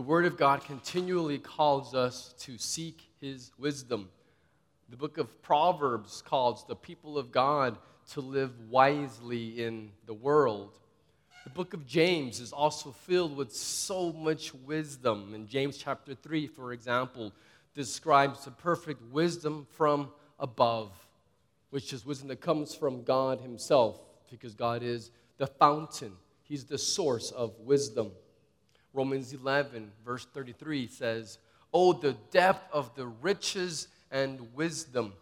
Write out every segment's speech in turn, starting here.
The Word of God continually calls us to seek His wisdom. The book of Proverbs calls the people of God to live wisely in the world. The book of James is also filled with so much wisdom. In James chapter 3, for example, describes the perfect wisdom from above, which is wisdom that comes from God Himself, because God is the fountain, He's the source of wisdom. Romans 11, verse 33 says, Oh, the depth of the riches and wisdom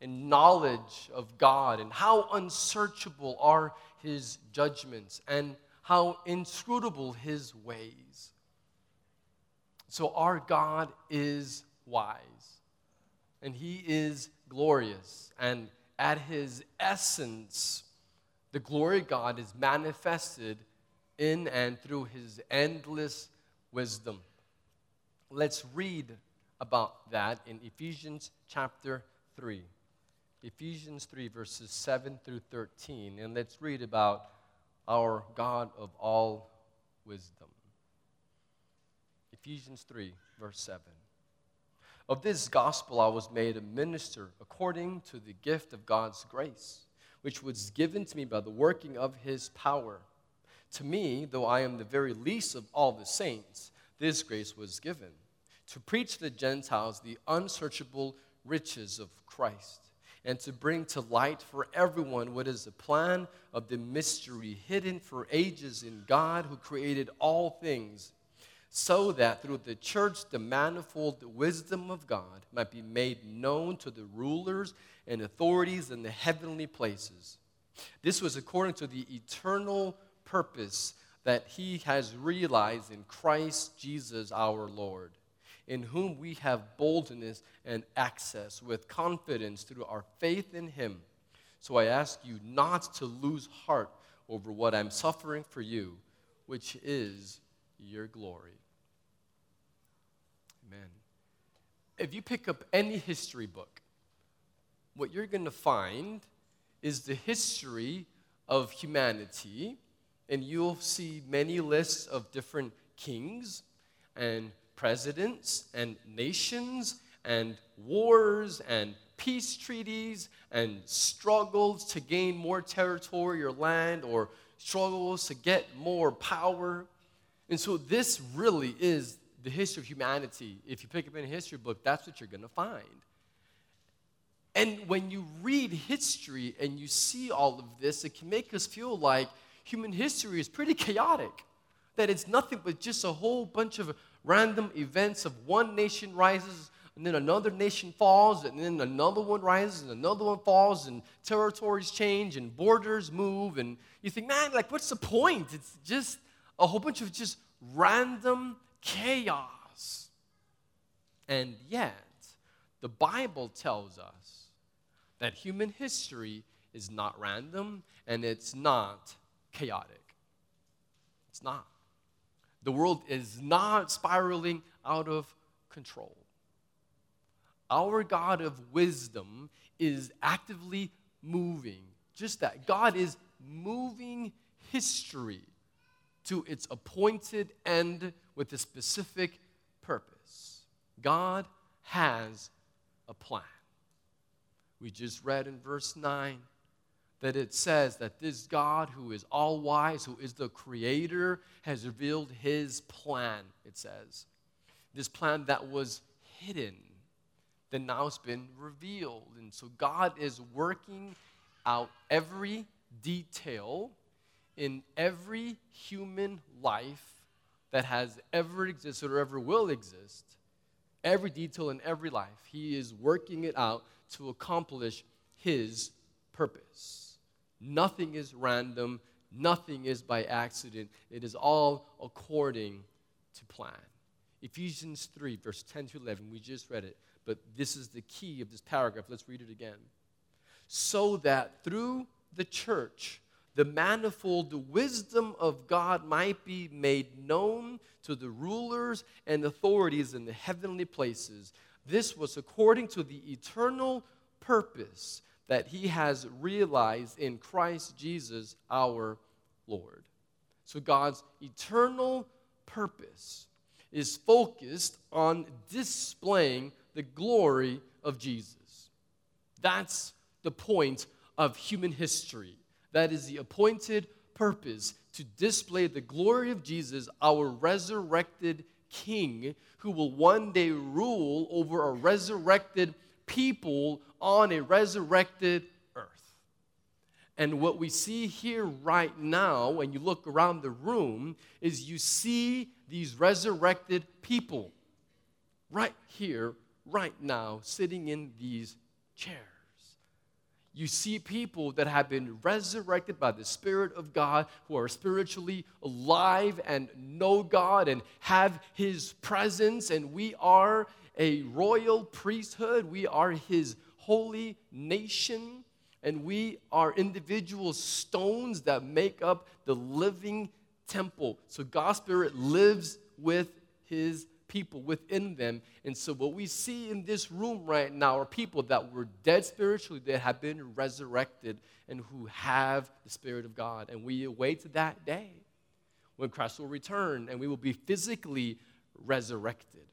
and knowledge of God, and how unsearchable are his judgments, and how inscrutable his ways. So, our God is wise, and he is glorious, and at his essence, the glory of God is manifested in and through his endless wisdom. Let's read about that in Ephesians chapter 3. Ephesians 3, verses 7 through 13. And let's read about our God of all wisdom. Ephesians 3, verse 7. Of this gospel I was made a minister according to the gift of God's grace, which was given to me by the working of his power. To me, though I am the very least of all the saints, this grace was given to preach the Gentiles the unsearchable riches of Christ and to bring to light for everyone what is the plan of the mystery hidden for ages in God who created all things, so that through the church the manifold wisdom of God might be made known to the rulers and authorities in the heavenly places. This was according to the eternal purpose that He has realized in Christ Jesus our Lord in whom we have boldness and access with confidence through our faith in Him. So I ask you not to lose heart over what I'm suffering for you, which is your glory. Amen. If you pick up any history book, what you're going to find is the history of humanity, and you'll see many lists of different kings and presidents and nations and wars and peace treaties and struggles to gain more territory or land or struggles to get more power. And so, this really is the history of humanity. If you pick up in a history book, that's what you're going to find. And when you read history and you see all of this, it can make us feel like human history is pretty chaotic. That it's nothing but just a whole bunch of random events of one nation rises and then another nation falls and then another one rises and another one falls and territories change and borders move and you think man like what's the point it's just a whole bunch of just random chaos and yet the bible tells us that human history is not random and it's not chaotic it's not the world is not spiraling out of control. Our God of wisdom is actively moving. Just that. God is moving history to its appointed end with a specific purpose. God has a plan. We just read in verse 9 that it says that this God who is all wise, who is the creator, has revealed his plan, it says. This plan that was hidden, that now has been revealed. And so God is working out every detail in every human life that has ever existed or ever will exist. Every detail in every life, He is working it out to accomplish His purpose. Nothing is random, nothing is by accident. It is all according to plan. Ephesians 3, verse 10 to 11, we just read it, but this is the key of this paragraph. Let's read it again. So that through the church, the manifold wisdom of God might be made known to the rulers and authorities in the heavenly places. This was according to the eternal purpose that he has realized in Christ Jesus our Lord. So, God's eternal purpose is focused on displaying the glory of Jesus. That's the point of human history. That is the appointed purpose to display the glory of Jesus, our resurrected King, who will one day rule over a resurrected people on a resurrected earth. And what we see here right now, when you look around the room, is you see these resurrected people right here, right now, sitting in these chairs. You see people that have been resurrected by the Spirit of God, who are spiritually alive and know God and have His presence, and we are a royal priesthood. We are His holy nation, and we are individual stones that make up the living temple. So God's Spirit lives with His people within them. And so, what we see in this room right now are people that were dead spiritually that have been resurrected and who have the Spirit of God. And we await that day when Christ will return and we will be physically resurrected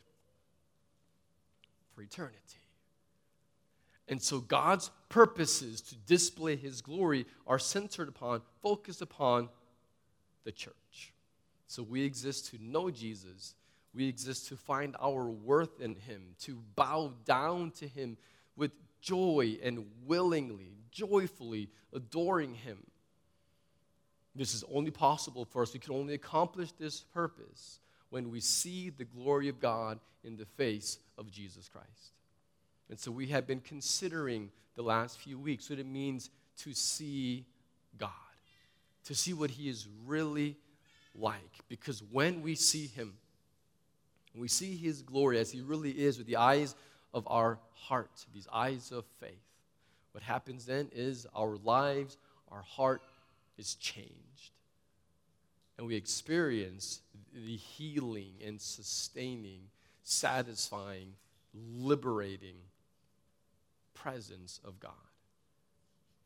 for eternity. And so, God's purposes to display His glory are centered upon, focused upon the church. So, we exist to know Jesus we exist to find our worth in Him, to bow down to Him with joy and willingly, joyfully adoring Him. This is only possible for us. We can only accomplish this purpose when we see the glory of God in the face of Jesus Christ. And so we have been considering the last few weeks what it means to see God, to see what He is really like. Because when we see Him, we see his glory as he really is with the eyes of our heart, these eyes of faith. What happens then is our lives, our heart is changed. And we experience the healing and sustaining, satisfying, liberating presence of God.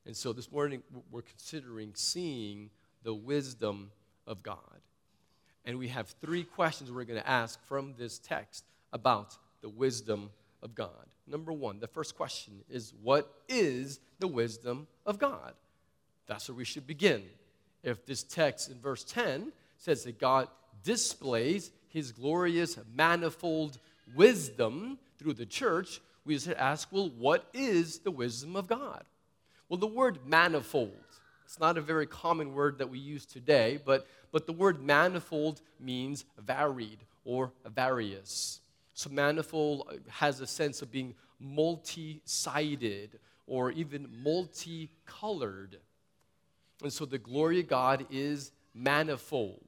And so this morning we're considering seeing the wisdom of God. And we have three questions we're going to ask from this text about the wisdom of God. Number one, the first question is What is the wisdom of God? That's where we should begin. If this text in verse 10 says that God displays his glorious, manifold wisdom through the church, we should ask, well, what is the wisdom of God? Well, the word manifold, it's not a very common word that we use today, but but the word manifold means varied or various. So manifold has a sense of being multi sided or even multicolored. And so the glory of God is manifold.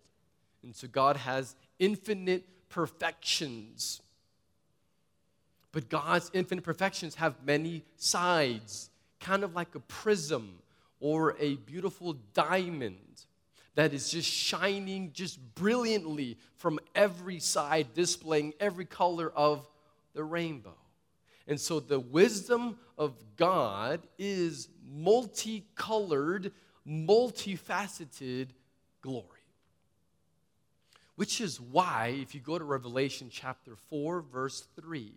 And so God has infinite perfections. But God's infinite perfections have many sides, kind of like a prism or a beautiful diamond that is just shining just brilliantly from every side, displaying every color of the rainbow. And so the wisdom of God is multicolored, multifaceted glory. Which is why, if you go to Revelation chapter 4, verse 3,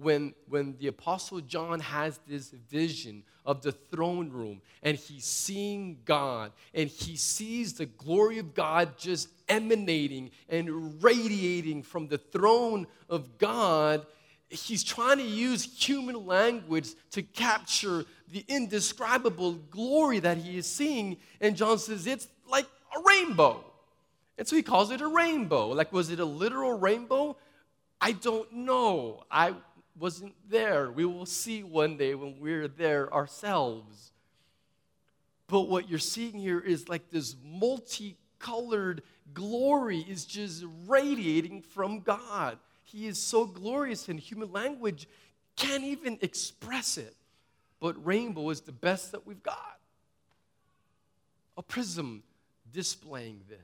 when, when the Apostle John has this vision of the throne room and he's seeing God and he sees the glory of God just emanating and radiating from the throne of God, he's trying to use human language to capture the indescribable glory that he is seeing. And John says, It's like a rainbow. And so he calls it a rainbow. Like, was it a literal rainbow? I don't know. I wasn't there. We will see one day when we're there ourselves. But what you're seeing here is like this multicolored glory is just radiating from God. He is so glorious, and human language can't even express it. But rainbow is the best that we've got. A prism displaying this.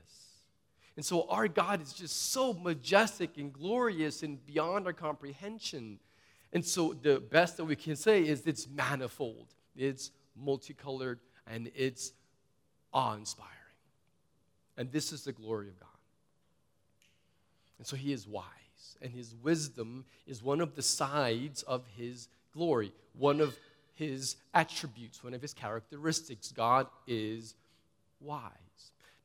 And so our God is just so majestic and glorious and beyond our comprehension. And so the best that we can say is it's manifold, it's multicolored, and it's awe inspiring. And this is the glory of God. And so he is wise. And his wisdom is one of the sides of his glory, one of his attributes, one of his characteristics. God is wise.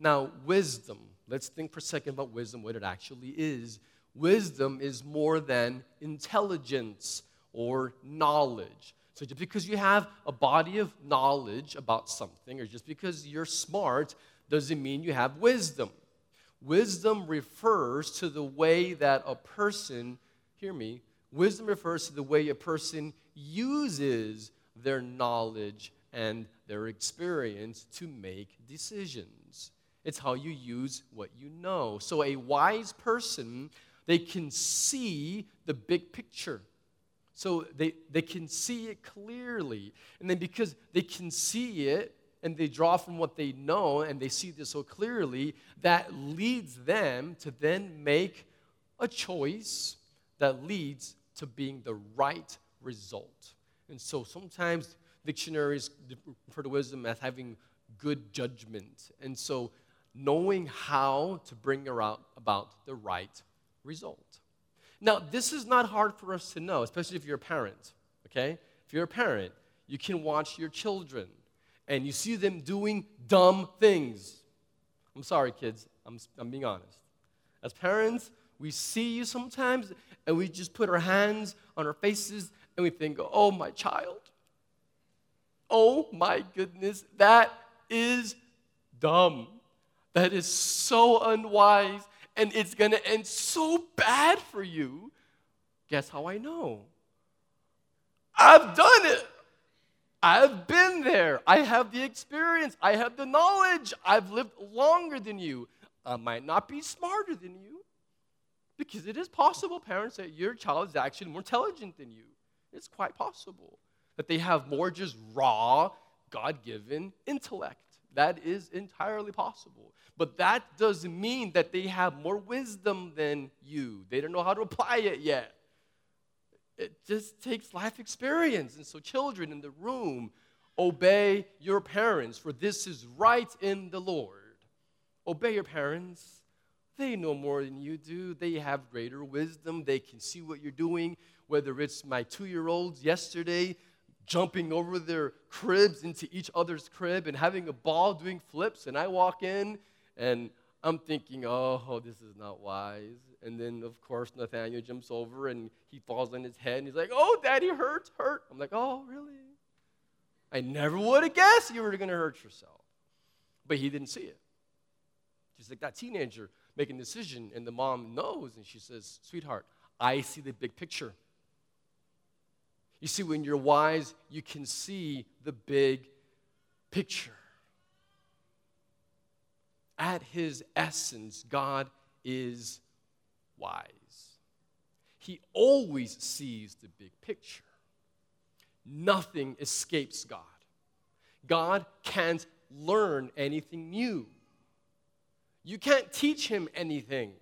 Now, wisdom, let's think for a second about wisdom, what it actually is. Wisdom is more than intelligence or knowledge. So, just because you have a body of knowledge about something, or just because you're smart, doesn't mean you have wisdom. Wisdom refers to the way that a person, hear me, wisdom refers to the way a person uses their knowledge and their experience to make decisions. It's how you use what you know. So, a wise person, they can see the big picture. So, they, they can see it clearly. And then, because they can see it and they draw from what they know and they see this so clearly, that leads them to then make a choice that leads to being the right result. And so, sometimes dictionaries refer to wisdom as having good judgment. And so, knowing how to bring about the right result. Now, this is not hard for us to know, especially if you're a parent, okay? If you're a parent, you can watch your children and you see them doing dumb things. I'm sorry, kids, I'm, I'm being honest. As parents, we see you sometimes and we just put our hands on our faces and we think, oh, my child. Oh, my goodness, that is dumb. That is so unwise, and it's going to end so bad for you. Guess how I know? I've done it. I've been there. I have the experience. I have the knowledge. I've lived longer than you. I might not be smarter than you because it is possible, parents, that your child is actually more intelligent than you. It's quite possible that they have more just raw, God given intellect. That is entirely possible. But that doesn't mean that they have more wisdom than you. They don't know how to apply it yet. It just takes life experience. And so, children in the room, obey your parents, for this is right in the Lord. Obey your parents. They know more than you do. They have greater wisdom. They can see what you're doing, whether it's my two year olds yesterday jumping over their cribs into each other's crib and having a ball doing flips. And I walk in and I'm thinking, oh, this is not wise. And then, of course, Nathaniel jumps over and he falls on his head and he's like, oh, daddy hurts, hurt. I'm like, oh, really? I never would have guessed you were going to hurt yourself. But he didn't see it. Just like that teenager making a decision, and the mom knows, and she says, sweetheart, I see the big picture. You see, when you're wise, you can see the big picture. At his essence, God is wise. He always sees the big picture. Nothing escapes God. God can't learn anything new. You can't teach him anything.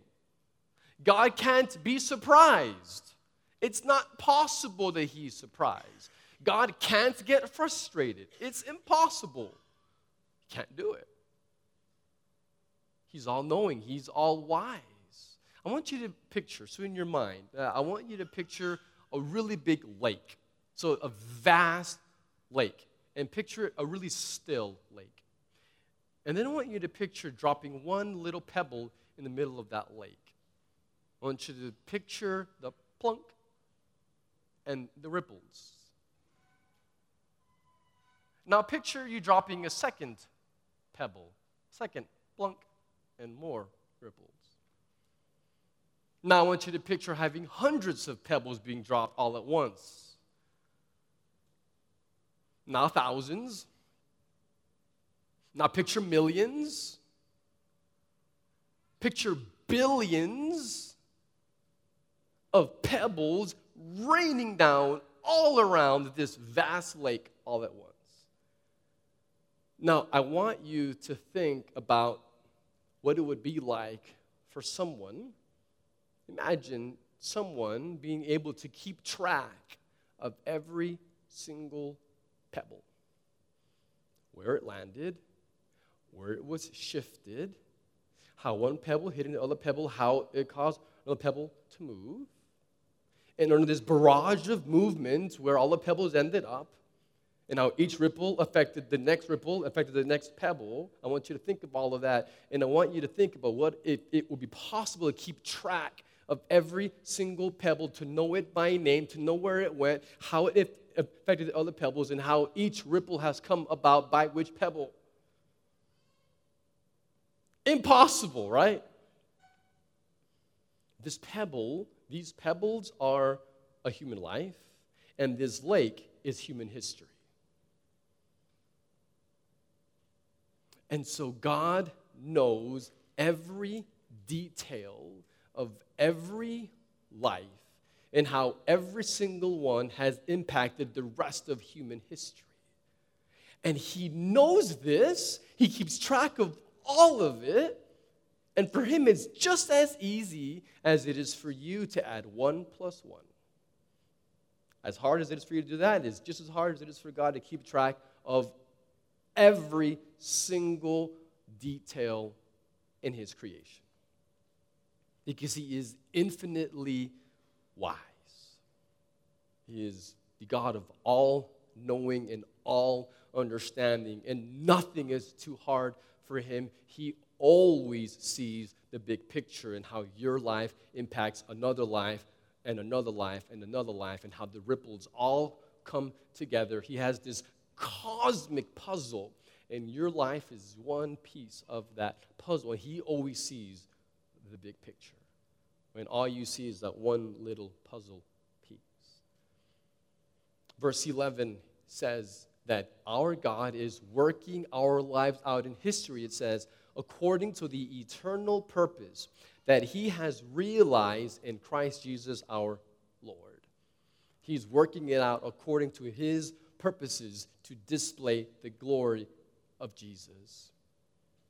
God can't be surprised. It's not possible that he's surprised. God can't get frustrated. It's impossible. He can't do it. He's all knowing, he's all wise. I want you to picture, so in your mind, uh, I want you to picture a really big lake. So, a vast lake. And picture a really still lake. And then I want you to picture dropping one little pebble in the middle of that lake. I want you to picture the plunk and the ripples. Now picture you dropping a second pebble, second plunk, and more ripples. Now I want you to picture having hundreds of pebbles being dropped all at once. Now thousands. Now picture millions. Picture billions of pebbles raining down all around this vast lake all at once. Now, I want you to think about what it would be like for someone. Imagine someone being able to keep track of every single pebble where it landed, where it was shifted, how one pebble hit another pebble, how it caused another pebble to move. And under this barrage of movement where all the pebbles ended up, and how each ripple affected the next ripple, affected the next pebble. I want you to think of all of that. And I want you to think about what if it would be possible to keep track of every single pebble, to know it by name, to know where it went, how it affected the other pebbles, and how each ripple has come about by which pebble. Impossible, right? This pebble, these pebbles are a human life, and this lake is human history. And so God knows every detail of every life and how every single one has impacted the rest of human history. And He knows this, He keeps track of all of it. And for Him, it's just as easy as it is for you to add one plus one. As hard as it is for you to do that, it's just as hard as it is for God to keep track of every single detail in his creation. Because he is infinitely wise. He is the God of all knowing and all understanding, and nothing is too hard for him. He always sees the big picture and how your life impacts another life and another life and another life, and how the ripples all come together. He has this cosmic puzzle, and your life is one piece of that puzzle. And He always sees the big picture when all you see is that one little puzzle piece. Verse 11 says that our God is working our lives out in history. It says, according to the eternal purpose that He has realized in Christ Jesus our Lord. He's working it out according to His purposes to display the glory of Jesus.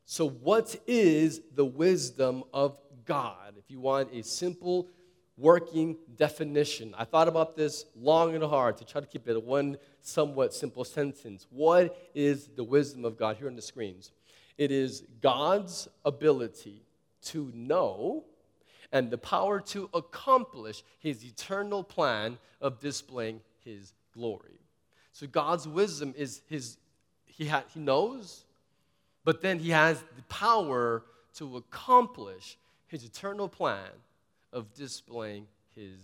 So, what is the wisdom of God? If you want a simple working definition, I thought about this long and hard to try to keep it one somewhat simple sentence. What is the wisdom of God? Here on the screens. It is God's ability to know and the power to accomplish his eternal plan of displaying his glory. So God's wisdom is his, he, ha, he knows, but then he has the power to accomplish his eternal plan of displaying his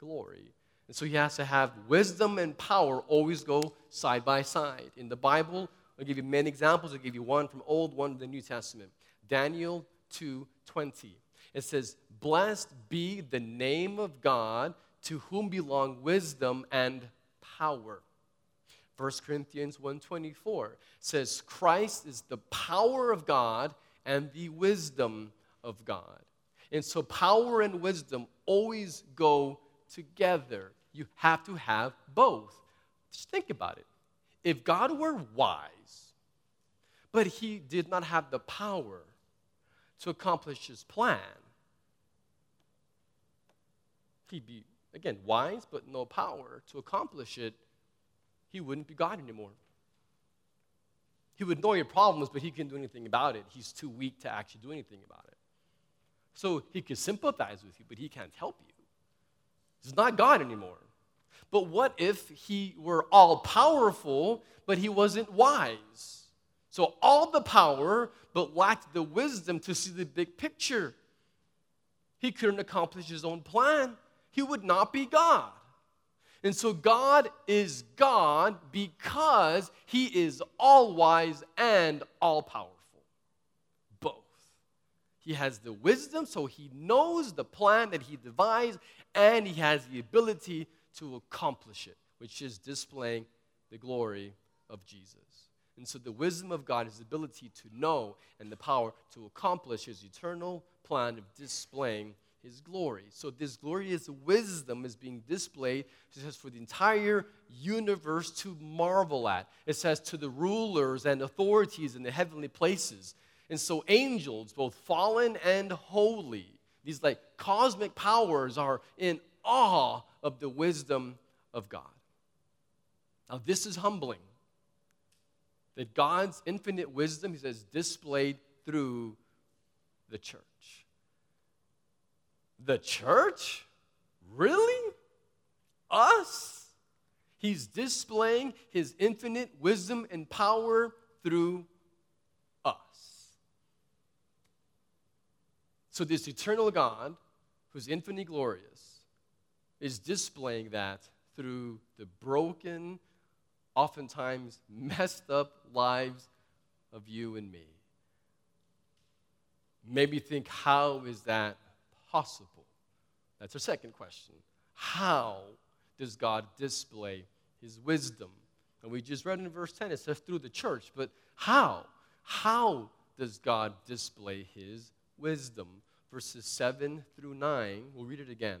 glory. And so he has to have wisdom and power always go side by side. In the Bible, I'll give you many examples. I'll give you one from Old, one from the New Testament. Daniel 2:20. It says, "Blessed be the name of God to whom belong wisdom and power." 1 Corinthians 1:24 says Christ is the power of God and the wisdom of God. And so power and wisdom always go together. You have to have both. Just think about it. If God were wise, but he did not have the power to accomplish his plan, he'd be, again, wise, but no power to accomplish it he wouldn't be God anymore. He would know your problems, but he couldn't do anything about it. He's too weak to actually do anything about it. So he could sympathize with you, but he can't help you. He's not God anymore. But what if he were all powerful, but he wasn't wise? So all the power, but lacked the wisdom to see the big picture. He couldn't accomplish his own plan. He would not be God. And so God is God because he is all wise and all powerful. Both. He has the wisdom, so he knows the plan that he devised, and he has the ability to accomplish it, which is displaying the glory of Jesus. And so the wisdom of God his ability to know and the power to accomplish his eternal plan of displaying his glory. So this glorious wisdom is being displayed, it says, for the entire universe to marvel at. It says to the rulers and authorities in the heavenly places. And so angels, both fallen and holy, these like cosmic powers are in awe of the wisdom of God. Now this is humbling. That God's infinite wisdom, he says, displayed through the church. The church? Really? Us? He's displaying his infinite wisdom and power through us. So, this eternal God, who's infinitely glorious, is displaying that through the broken, oftentimes messed up lives of you and me. Maybe think, how is that possible? That's our second question. How does God display his wisdom? And we just read in verse 10, it says through the church, but how? How does God display his wisdom? Verses 7 through 9, we'll read it again.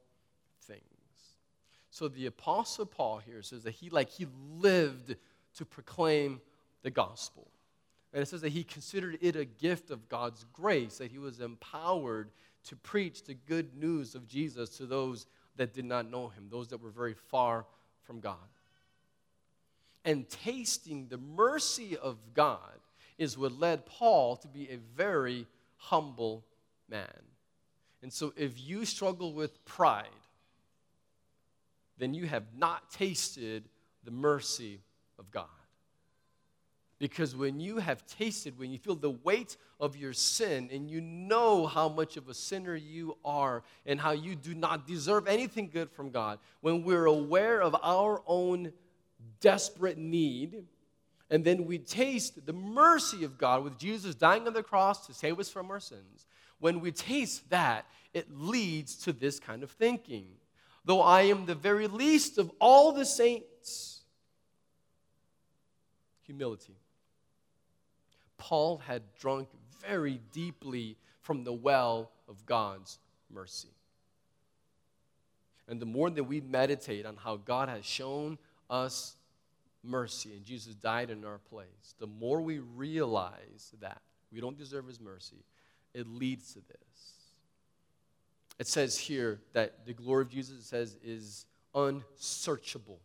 So the apostle Paul here says that he like he lived to proclaim the gospel. And it says that he considered it a gift of God's grace, that he was empowered to preach the good news of Jesus to those that did not know him, those that were very far from God. And tasting the mercy of God is what led Paul to be a very humble man. And so, if you struggle with pride, then you have not tasted the mercy of God. Because when you have tasted, when you feel the weight of your sin, and you know how much of a sinner you are, and how you do not deserve anything good from God, when we're aware of our own desperate need, and then we taste the mercy of God with Jesus dying on the cross to save us from our sins, when we taste that, it leads to this kind of thinking. Though I am the very least of all the saints, humility. Paul had drunk very deeply from the well of God's mercy. And the more that we meditate on how God has shown us mercy and Jesus died in our place, the more we realize that we don't deserve his mercy, it leads to this. It says here that the glory of Jesus, says, is unsearchable.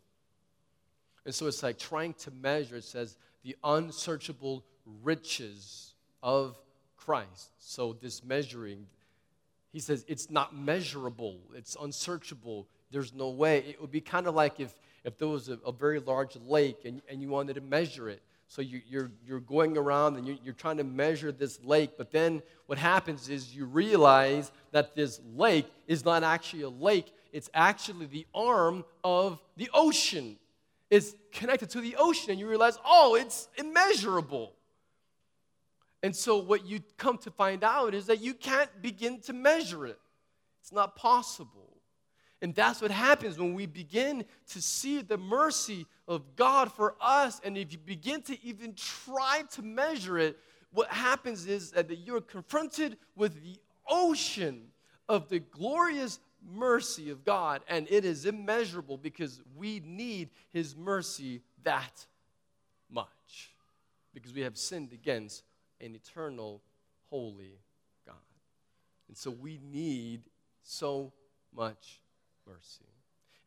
And so it's like trying to measure, it says, the unsearchable riches of Christ. So, this measuring, he says it's not measurable, it's unsearchable. There's no way. It would be kind of like if, if there was a, a very large lake and, and you wanted to measure it. So you, are you're, you're going around and you're, you're trying to measure this lake, but then what happens is you realize that this lake is not actually a lake, it's actually the arm of the ocean. It's connected to the ocean, and you realize, oh, it's immeasurable. And so, what you come to find out is that you can't begin to measure it, it's not possible. And that's what happens when we begin to see the mercy of God for us. And if you begin to even try to measure it, what happens is that you're confronted with the ocean of the glorious mercy of God. And it is immeasurable because we need His mercy that much. Because we have sinned against an eternal, holy God. And so we need so much mercy.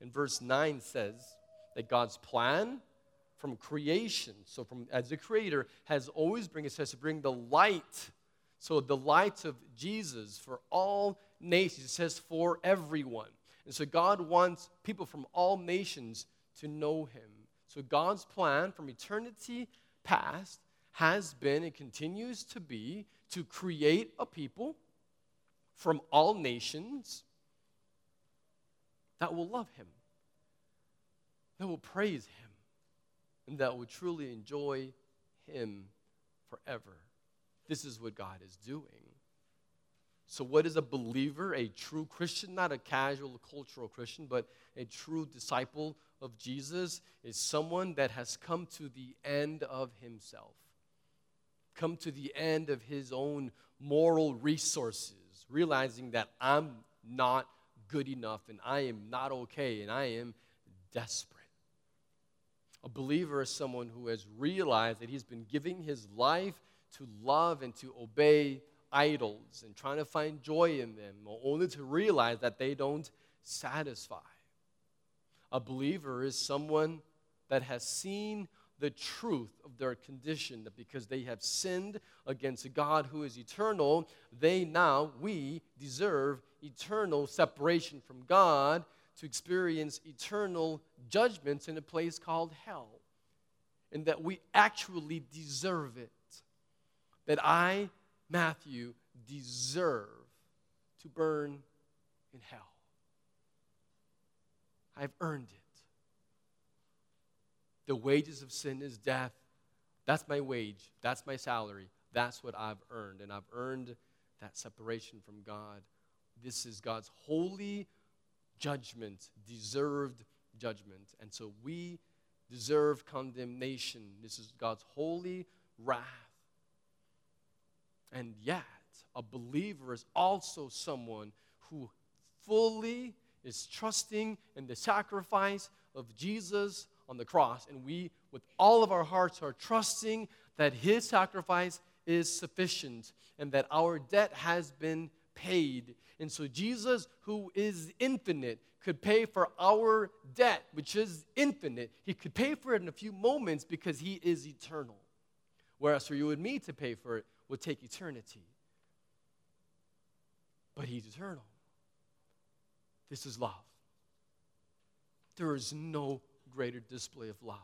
And verse 9 says that God's plan from creation, so from as the creator, has always bring it says to bring the light. So the light of Jesus for all nations. It says for everyone. And so God wants people from all nations to know him. So God's plan from eternity past has been and continues to be to create a people from all nations that will love him, that will praise him, and that will truly enjoy him forever. This is what God is doing. So, what is a believer, a true Christian, not a casual cultural Christian, but a true disciple of Jesus, is someone that has come to the end of himself come to the end of his own moral resources, realizing that I'm not good enough and I am not okay and I am desperate. A believer is someone who has realized that he's been giving his life to love and to obey idols and trying to find joy in them, only to realize that they don't satisfy. A believer is someone that has seen the truth of their condition, that because they have sinned against a God who is eternal, they now, we, deserve eternal separation from God to experience eternal judgments in a place called hell. And that we actually deserve it. That I, Matthew, deserve to burn in hell. I've earned it. The wages of sin is death. That's my wage. That's my salary. That's what I've earned. And I've earned that separation from God. This is God's holy judgment, deserved judgment. And so we deserve condemnation. This is God's holy wrath. And yet, a believer is also someone who fully is trusting in the sacrifice of Jesus on the cross. And we, with all of our hearts, are trusting that his sacrifice is sufficient and that our debt has been paid. And so, Jesus, who is infinite, could pay for our debt, which is infinite. He could pay for it in a few moments because he is eternal. Whereas for you and me to pay for it would take eternity. But he's eternal. This is love. There is no greater display of love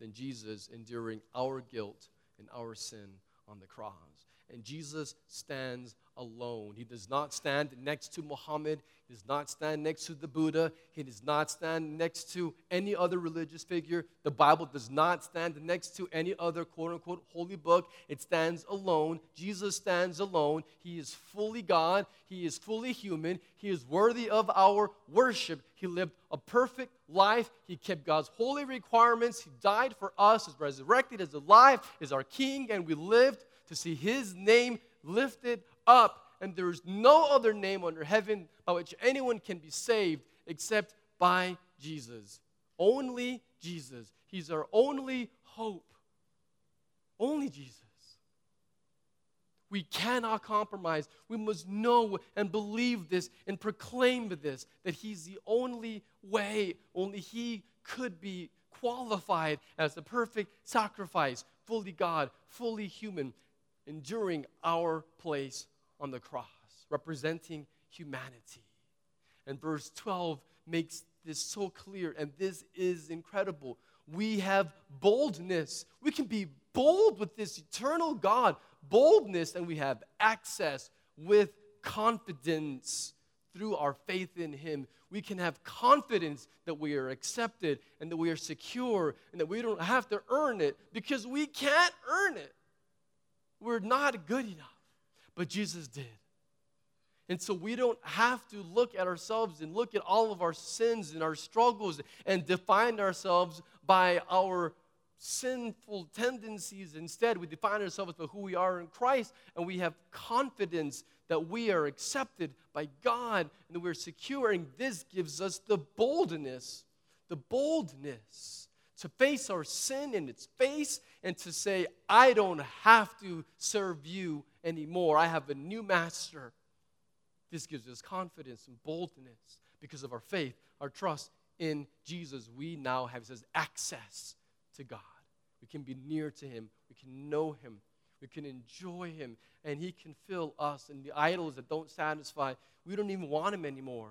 than Jesus enduring our guilt and our sin on the cross. And Jesus stands alone. He does not stand next to Muhammad. Does not stand next to the Buddha. He does not stand next to any other religious figure. The Bible does not stand next to any other quote unquote holy book. It stands alone. Jesus stands alone. He is fully God. He is fully human. He is worthy of our worship. He lived a perfect life. He kept God's holy requirements. He died for us, is resurrected, is alive, is our King, and we lived to see His name lifted up. And there is no other name under heaven by which anyone can be saved except by Jesus. Only Jesus. He's our only hope. Only Jesus. We cannot compromise. We must know and believe this and proclaim this that He's the only way. Only He could be qualified as the perfect sacrifice, fully God, fully human, enduring our place on the cross, representing humanity. And verse 12 makes this so clear, and this is incredible. We have boldness. We can be bold with this eternal God, boldness, and we have access with confidence through our faith in Him. We can have confidence that we are accepted and that we are secure and that we don't have to earn it because we can't earn it. We're not good enough, but Jesus did. And so we don't have to look at ourselves and look at all of our sins and our struggles and define ourselves by our sinful tendencies. Instead, we define ourselves by who we are in Christ, and we have confidence that we are accepted by God and that we're secure. And this gives us the boldness, the boldness to face our sin in its face and to say, I don't have to serve you anymore. I have a new master. This gives us confidence and boldness because of our faith, our trust in Jesus. We now have says access to God. We can be near to Him. We can know Him. We can enjoy Him. And He can fill us. And the idols that don't satisfy, we don't even want Him anymore.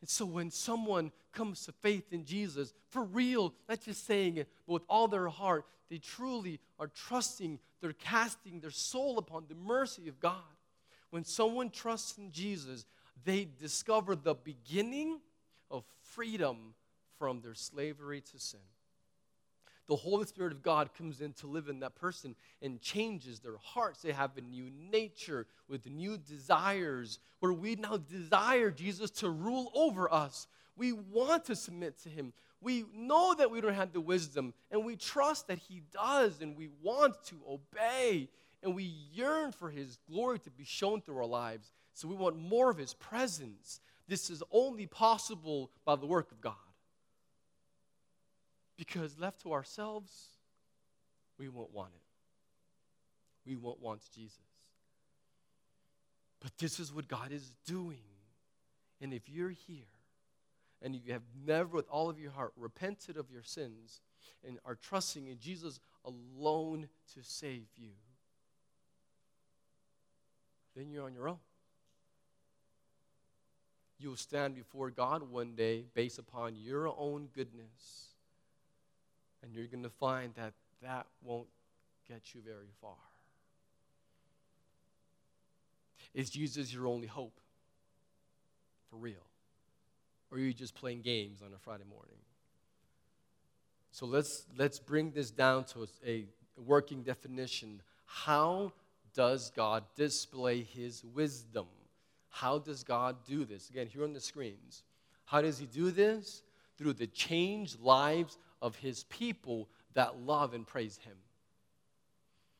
And so when someone comes to faith in Jesus, for real, not just saying it, but with all their heart, they truly are trusting, they're casting their soul upon the mercy of God. When someone trusts in Jesus, they discover the beginning of freedom from their slavery to sin the Holy Spirit of God comes in to live in that person and changes their hearts. They have a new nature with new desires, where we now desire Jesus to rule over us. We want to submit to Him. We know that we don't have the wisdom, and we trust that He does, and we want to obey, and we yearn for His glory to be shown through our lives. So we want more of His presence. This is only possible by the work of God. Because left to ourselves, we won't want it. We won't want Jesus. But this is what God is doing. And if you're here and you have never, with all of your heart, repented of your sins and are trusting in Jesus alone to save you, then you're on your own. You'll stand before God one day based upon your own goodness. And you're going to find that that won't get you very far. Is Jesus your only hope? For real? Or are you just playing games on a Friday morning? So let's, let's bring this down to a, working definition. How does God display his wisdom? How does God do this? Again, here on the screens. How does he do this? Through the changed lives of his people that love and praise him.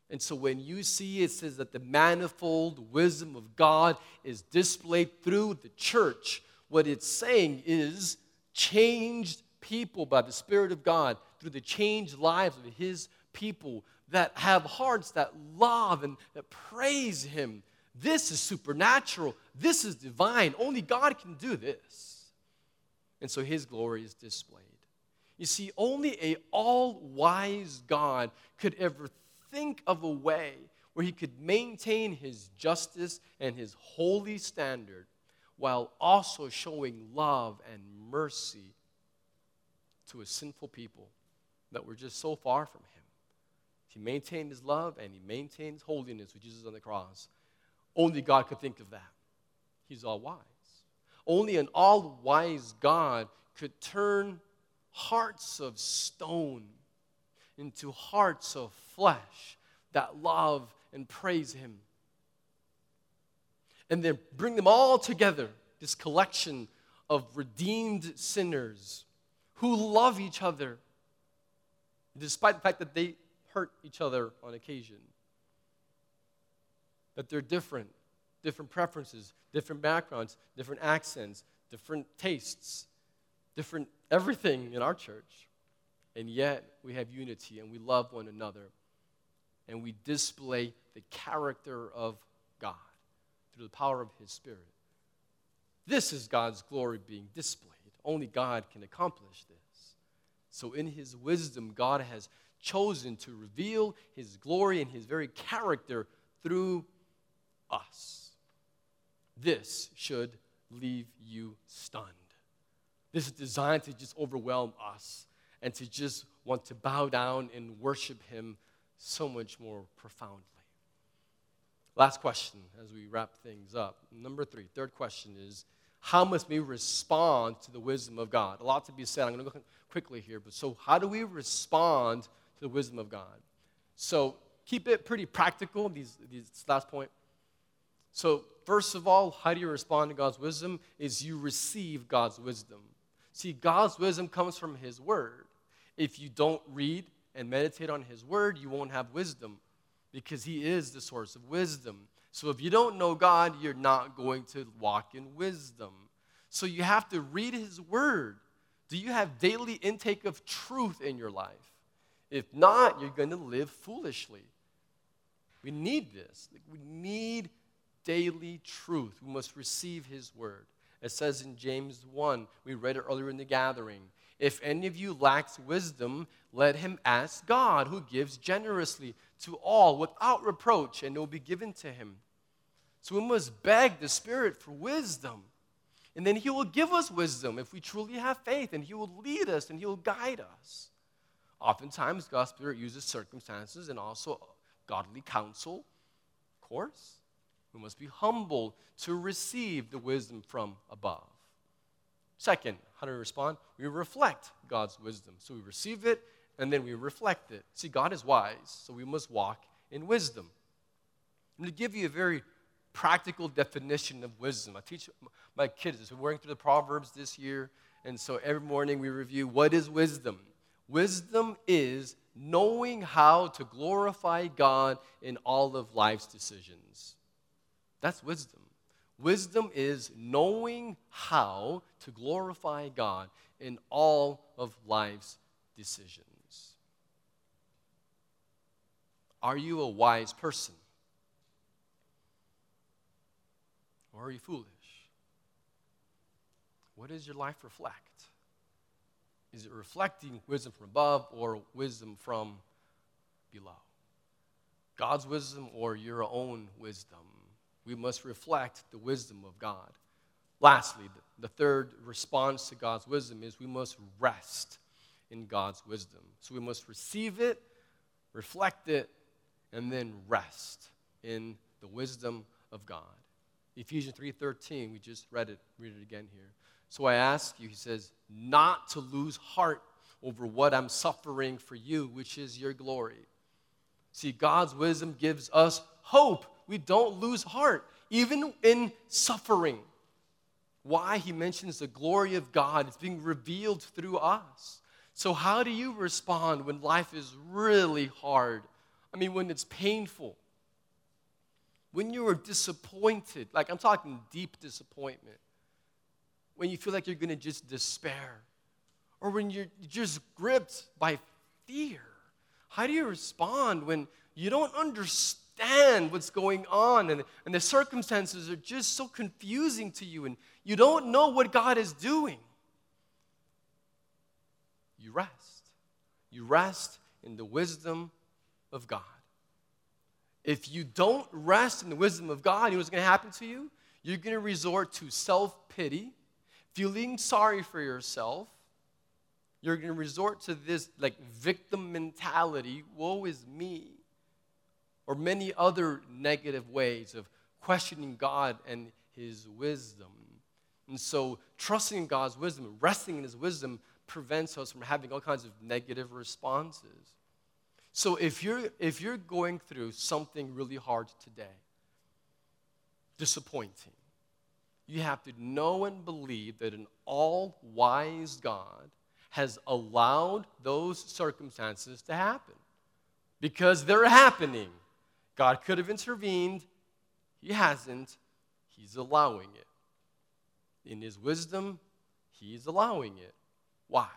And so when you see it says that the manifold wisdom of God is displayed through the church, what it's saying is changed people by the Spirit of God through the changed lives of his people that have hearts that love and that praise him. This is supernatural. This is divine. Only God can do this. And so his glory is displayed. You see, only a all-wise God could ever think of a way where he could maintain his justice and his holy standard while also showing love and mercy to a sinful people that were just so far from him. He maintained his love and he maintained holiness with Jesus on the cross. Only God could think of that. He's all wise. Only an all wise God could turn hearts of stone into hearts of flesh that love and praise Him. And then bring them all together, this collection of redeemed sinners who love each other, despite the fact that they hurt each other on occasion. That they're different, different preferences, different backgrounds, different accents, different tastes, different everything in our church. And yet we have unity and we love one another. And we display the character of God through the power of His Spirit. This is God's glory being displayed. Only God can accomplish this. So, in His wisdom, God has chosen to reveal His glory and His very character through us. This should leave you stunned. This is designed to just overwhelm us and to just want to bow down and worship Him so much more profoundly. Last question as we wrap things up. Number three, third question is how must we respond to the wisdom of God? A lot to be said. I'm going to go quickly here, but so how do we respond to the wisdom of God? So keep it pretty practical, these, these last point. So, first of all, how do you respond to God's wisdom? Is you receive God's wisdom. See, God's wisdom comes from His Word. If you don't read and meditate on His Word, you won't have wisdom because He is the source of wisdom. So if you don't know God, you're not going to walk in wisdom. So you have to read His Word. Do you have daily intake of truth in your life? If not, you're going to live foolishly. We need this. We need daily truth. We must receive His Word. It says in James 1, we read it earlier in the gathering. If any of you lacks wisdom, let him ask God, who gives generously to all without reproach, and it will be given to him. So we must beg the Spirit for wisdom. And then he will give us wisdom if we truly have faith, and he will lead us and he will guide us. Oftentimes, God's Spirit uses circumstances and also godly counsel, of course. We must be humble to receive the wisdom from above. Second, how do we respond? We reflect God's wisdom. So we receive it and then we reflect it. See, God is wise, so we must walk in wisdom. I'm going to give you a very practical definition of wisdom. I teach my kids this. We're working through the Proverbs this year, and so every morning we review what is wisdom. Wisdom is knowing how to glorify God in all of life's decisions. That's wisdom. Wisdom is knowing how to glorify God in all of life's decisions. Are you a wise person? Or are you foolish? What does your life reflect? Is it reflecting wisdom from above or wisdom from below? God's wisdom or your own wisdom? We must reflect the wisdom of God. Lastly, the third response to God's wisdom is we must rest in God's wisdom. So we must receive it, reflect it, and then rest in the wisdom of God. Ephesians 3:13, we just read it, read it again here. So I ask you, he says, not to lose heart over what I'm suffering for you, which is your glory. See, God's wisdom gives us hope. We don't lose heart, even in suffering. Why? He mentions the glory of God. It's being revealed through us. So, how do you respond when life is really hard? I mean, when it's painful, when you are disappointed, like I'm talking deep disappointment, when you feel like you're going to just despair, or when you're just gripped by fear. How do you respond when you don't understand what's going on and, and the circumstances are just so confusing to you and you don't know what God is doing? You rest. You rest in the wisdom of God. If you don't rest in the wisdom of God, you know what's going to happen to you? You're going to resort to self pity, feeling sorry for yourself. You're going to resort to this like victim mentality woe is me. Or many other negative ways of questioning God and His wisdom. And so, trusting in God's wisdom, resting in His wisdom, prevents us from having all kinds of negative responses. So if you're if you're going through something really hard today, disappointing, you have to know and believe that an all-wise God has allowed those circumstances to happen. Because they're happening. God could have intervened. He hasn't. He's allowing it. In his wisdom, he's allowing it. Why?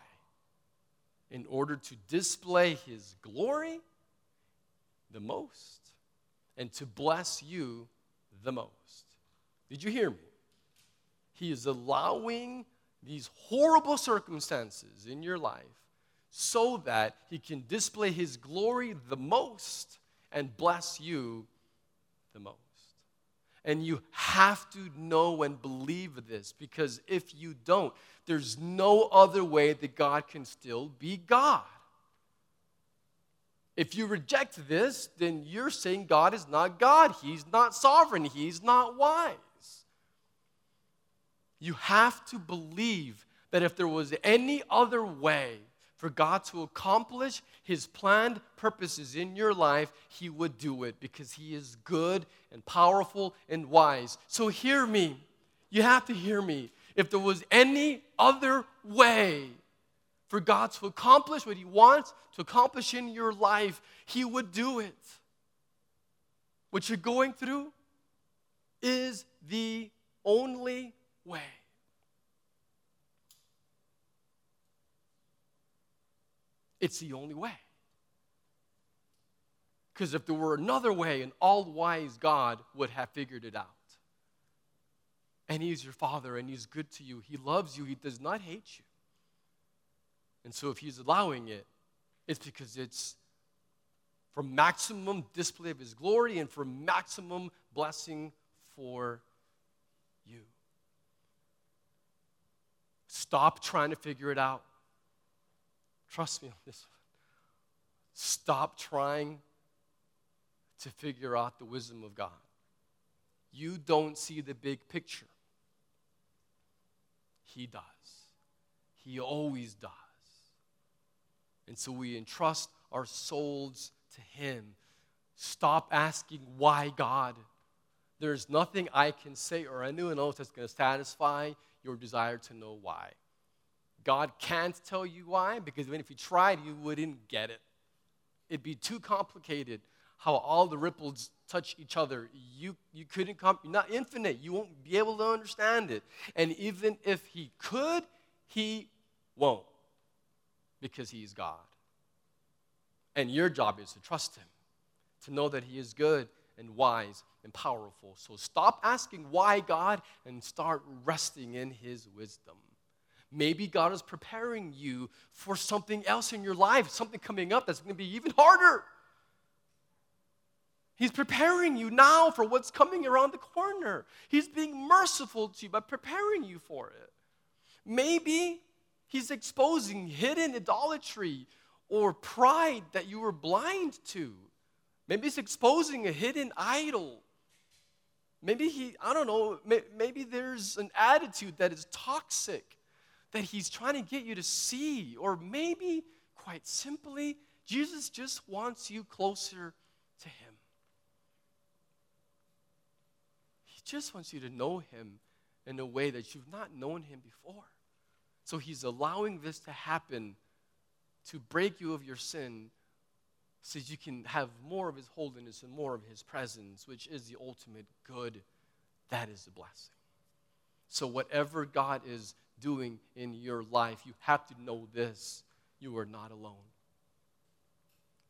in order to display his glory the most and to bless you the most. Did you hear me? He is allowing these horrible circumstances in your life so that he can display his glory the most and bless you the most. And you have to know and believe this because if you don't, there's no other way that God can still be God. If you reject this, then you're saying God is not God. He's not sovereign. He's not wise. You have to believe that if there was any other way for God to accomplish his planned purposes in your life, he would do it because he is good and powerful and wise. So hear me. You have to hear me. If there was any other way for God to accomplish what he wants to accomplish in your life, he would do it. What you're going through is the only way. It's the only way. Because if there were another way, an all wise God would have figured it out. And He's your Father and He's good to you. He loves you, He does not hate you. And so if He's allowing it, it's because it's for maximum display of His glory and for maximum blessing for you. Stop trying to figure it out. Trust me on this one. Stop trying to figure out the wisdom of God. You don't see the big picture. He does. He always does. And so we entrust our souls to Him. Stop asking, why God? There's nothing I can say or anyone else that's going to satisfy your desire to know why. God can't tell you why because even if you tried, you wouldn't get it. It'd be too complicated how all the ripples touch each other. You, you couldn't come, you're not infinite. You won't be able to understand it. And even if He could, He won't. because he's God. And your job is to trust Him, to know that He is good and wise and powerful. So stop asking why God and start resting in His wisdom. Maybe God is preparing you for something else in your life, something coming up that's going to be even harder. He's preparing you now for what's coming around the corner. He's being merciful to you by preparing you for it. Maybe He's exposing hidden idolatry or pride that you were blind to. Maybe He's exposing a hidden idol. Maybe He, I don't know, maybe there's an attitude that is toxic that He's trying to get you to see. Or maybe, quite simply, Jesus just wants you closer to Him. He just wants you to know Him in a way that you've not known Him before. So He's allowing this to happen to break you of your sin so you can have more of His holiness and more of His presence, which is the ultimate good. That is the blessing. So, whatever God is doing in your life, you have to know this you are not alone.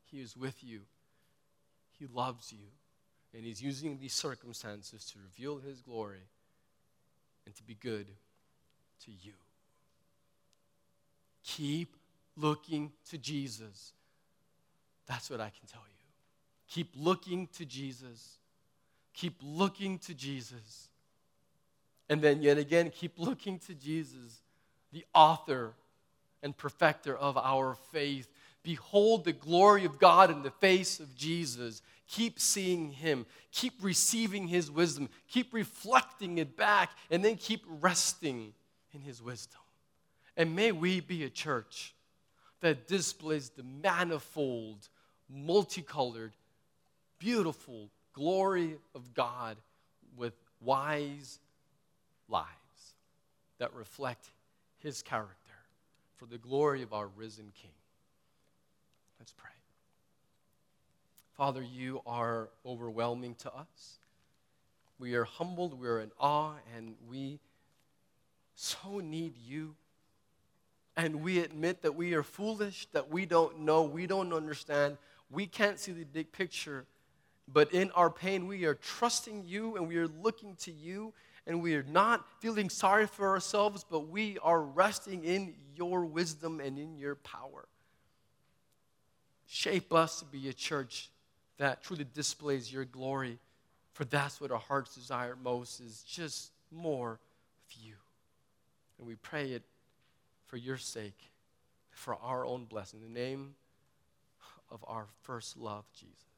He is with you, He loves you. And he's using these circumstances to reveal his glory and to be good to you. Keep looking to Jesus. That's what I can tell you. Keep looking to Jesus. Keep looking to Jesus. And then, yet again, keep looking to Jesus, the author and perfecter of our faith. Behold the glory of God in the face of Jesus. Keep seeing Him. Keep receiving His wisdom. Keep reflecting it back, and then keep resting in His wisdom. And may we be a church that displays the manifold, multicolored, beautiful glory of God with wise lives that reflect His character for the glory of our risen King. Let's pray. Father, you are overwhelming to us. We are humbled, we are in awe, and we so need you. And we admit that we are foolish, that we don't know, we don't understand, we can't see the big picture. But in our pain, we are trusting you and we are looking to you, and we are not feeling sorry for ourselves, but we are resting in your wisdom and in your power. Shape us to be a church that truly displays your glory, for that's what our hearts desire most is just more of you. And we pray it for your sake, for our own blessing. In the name of our first love, Jesus.